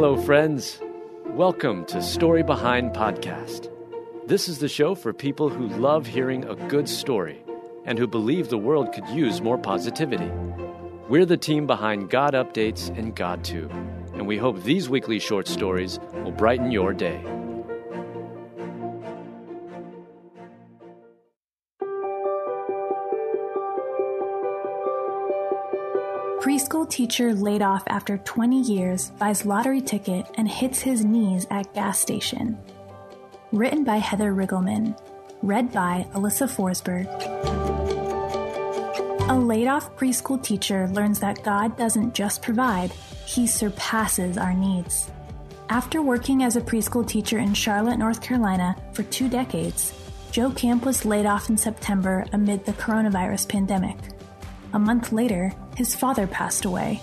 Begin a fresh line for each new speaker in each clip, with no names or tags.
Hello, friends. Welcome to Story Behind Podcast. This is the show for people who love hearing a good story and who believe the world could use more positivity. We're the team behind God Updates and God GodTube, and we hope these weekly short stories will brighten your day.
Preschool teacher laid off after 20 years buys lottery ticket and hits his knees at gas station. Written by Heather Riggleman. Read by Alyssa Forsberg. A laid off preschool teacher learns that God doesn't just provide, He surpasses our needs. After working as a preschool teacher in Charlotte, North Carolina for two decades, Joe Camp was laid off in September amid the coronavirus pandemic. A month later, his father passed away.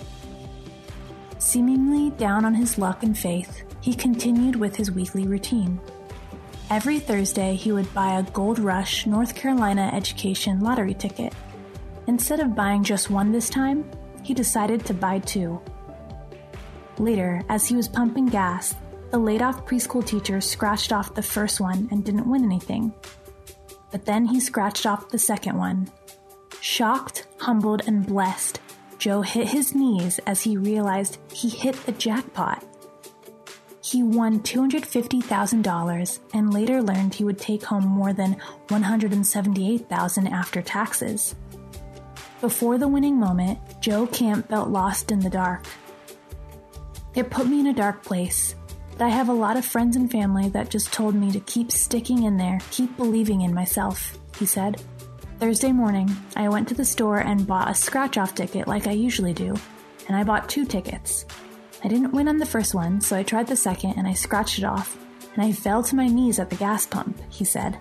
Seemingly down on his luck and faith, he continued with his weekly routine. Every Thursday, he would buy a Gold Rush North Carolina education lottery ticket. Instead of buying just one this time, he decided to buy two. Later, as he was pumping gas, the laid off preschool teacher scratched off the first one and didn't win anything. But then he scratched off the second one Shocked, humbled, and blessed, Joe hit his knees as he realized he hit the jackpot. He won $250,000 and later learned he would take home more than $178,000 after taxes. Before the winning moment, Joe Camp felt lost in the dark. It put me in a dark place, but I have a lot of friends and family that just told me to keep sticking in there, keep believing in myself, he said. Thursday morning, I went to the store and bought a scratch off ticket like I usually do, and I bought two tickets. I didn't win on the first one, so I tried the second and I scratched it off, and I fell to my knees at the gas pump, he said.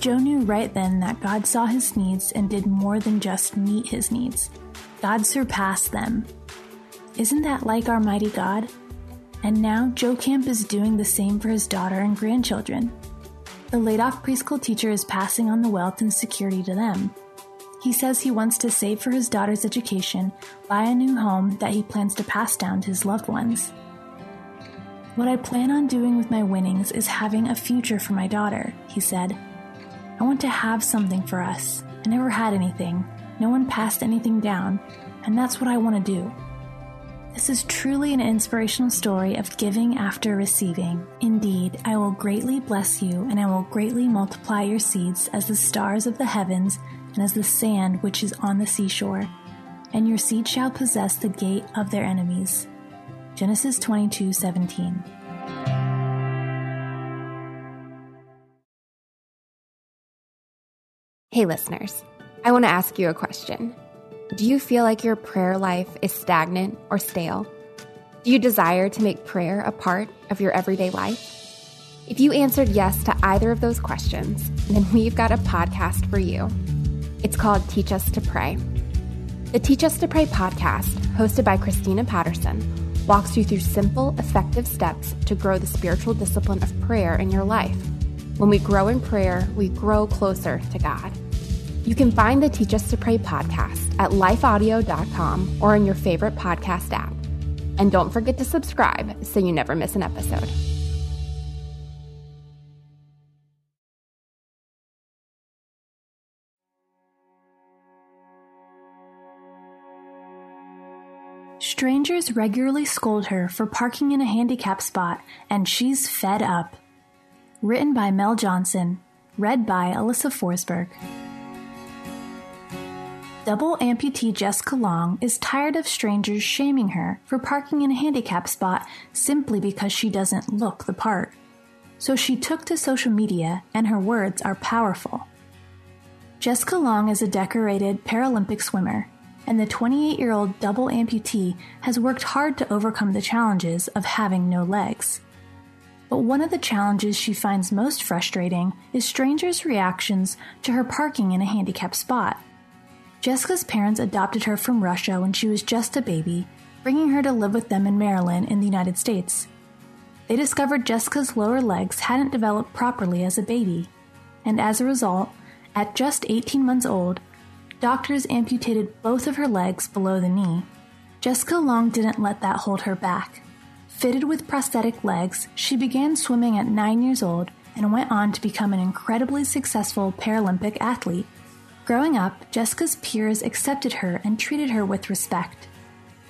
Joe knew right then that God saw his needs and did more than just meet his needs. God surpassed them. Isn't that like our mighty God? And now Joe Camp is doing the same for his daughter and grandchildren. The laid off preschool teacher is passing on the wealth and security to them. He says he wants to save for his daughter's education, buy a new home that he plans to pass down to his loved ones. What I plan on doing with my winnings is having a future for my daughter, he said. I want to have something for us. I never had anything. No one passed anything down, and that's what I want to do. This is truly an inspirational story of giving after receiving. Indeed, I will greatly bless you, and I will greatly multiply your seeds as the stars of the heavens and as the sand which is on the seashore. And your seed shall possess the gate of their enemies. Genesis 22 17.
Hey, listeners, I want to ask you a question. Do you feel like your prayer life is stagnant or stale? Do you desire to make prayer a part of your everyday life? If you answered yes to either of those questions, then we've got a podcast for you. It's called Teach Us to Pray. The Teach Us to Pray podcast, hosted by Christina Patterson, walks you through simple, effective steps to grow the spiritual discipline of prayer in your life. When we grow in prayer, we grow closer to God. You can find the Teach Us to Pray podcast at lifeaudio.com or in your favorite podcast app. And don't forget to subscribe so you never miss an episode.
Strangers regularly scold her for parking in a handicap spot, and she's fed up. Written by Mel Johnson. Read by Alyssa Forsberg. Double amputee Jessica Long is tired of strangers shaming her for parking in a handicap spot simply because she doesn't look the part. So she took to social media, and her words are powerful. Jessica Long is a decorated Paralympic swimmer, and the 28 year old double amputee has worked hard to overcome the challenges of having no legs. But one of the challenges she finds most frustrating is strangers' reactions to her parking in a handicapped spot. Jessica's parents adopted her from Russia when she was just a baby, bringing her to live with them in Maryland in the United States. They discovered Jessica's lower legs hadn't developed properly as a baby, and as a result, at just 18 months old, doctors amputated both of her legs below the knee. Jessica Long didn't let that hold her back. Fitted with prosthetic legs, she began swimming at nine years old and went on to become an incredibly successful Paralympic athlete. Growing up, Jessica's peers accepted her and treated her with respect.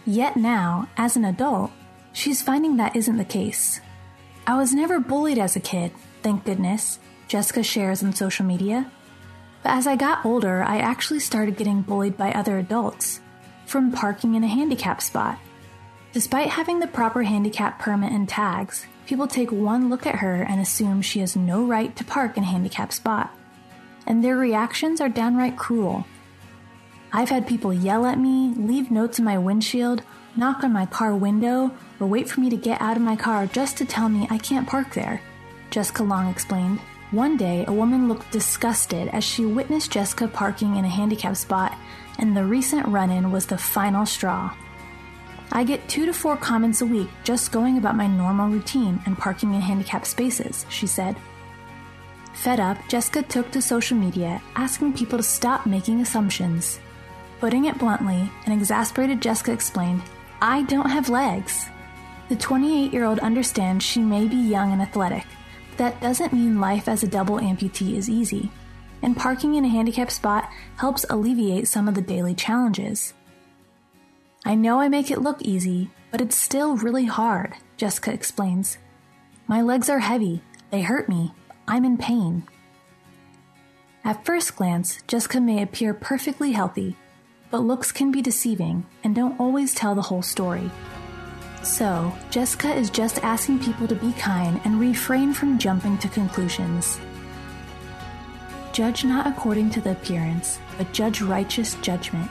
Yet now, as an adult, she's finding that isn't the case. I was never bullied as a kid, thank goodness, Jessica shares on social media. But as I got older, I actually started getting bullied by other adults from parking in a handicap spot. Despite having the proper handicap permit and tags, people take one look at her and assume she has no right to park in a handicap spot. And their reactions are downright cruel. I've had people yell at me, leave notes in my windshield, knock on my car window, or wait for me to get out of my car just to tell me I can't park there, Jessica Long explained. One day, a woman looked disgusted as she witnessed Jessica parking in a handicap spot, and the recent run in was the final straw. I get two to four comments a week just going about my normal routine and parking in handicapped spaces, she said. Fed up, Jessica took to social media asking people to stop making assumptions. Putting it bluntly, an exasperated Jessica explained, I don't have legs. The 28 year old understands she may be young and athletic, but that doesn't mean life as a double amputee is easy, and parking in a handicapped spot helps alleviate some of the daily challenges. I know I make it look easy, but it's still really hard, Jessica explains. My legs are heavy, they hurt me, I'm in pain. At first glance, Jessica may appear perfectly healthy, but looks can be deceiving and don't always tell the whole story. So, Jessica is just asking people to be kind and refrain from jumping to conclusions. Judge not according to the appearance, but judge righteous judgment.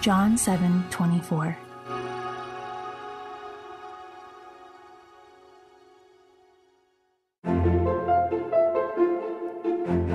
John 7:24.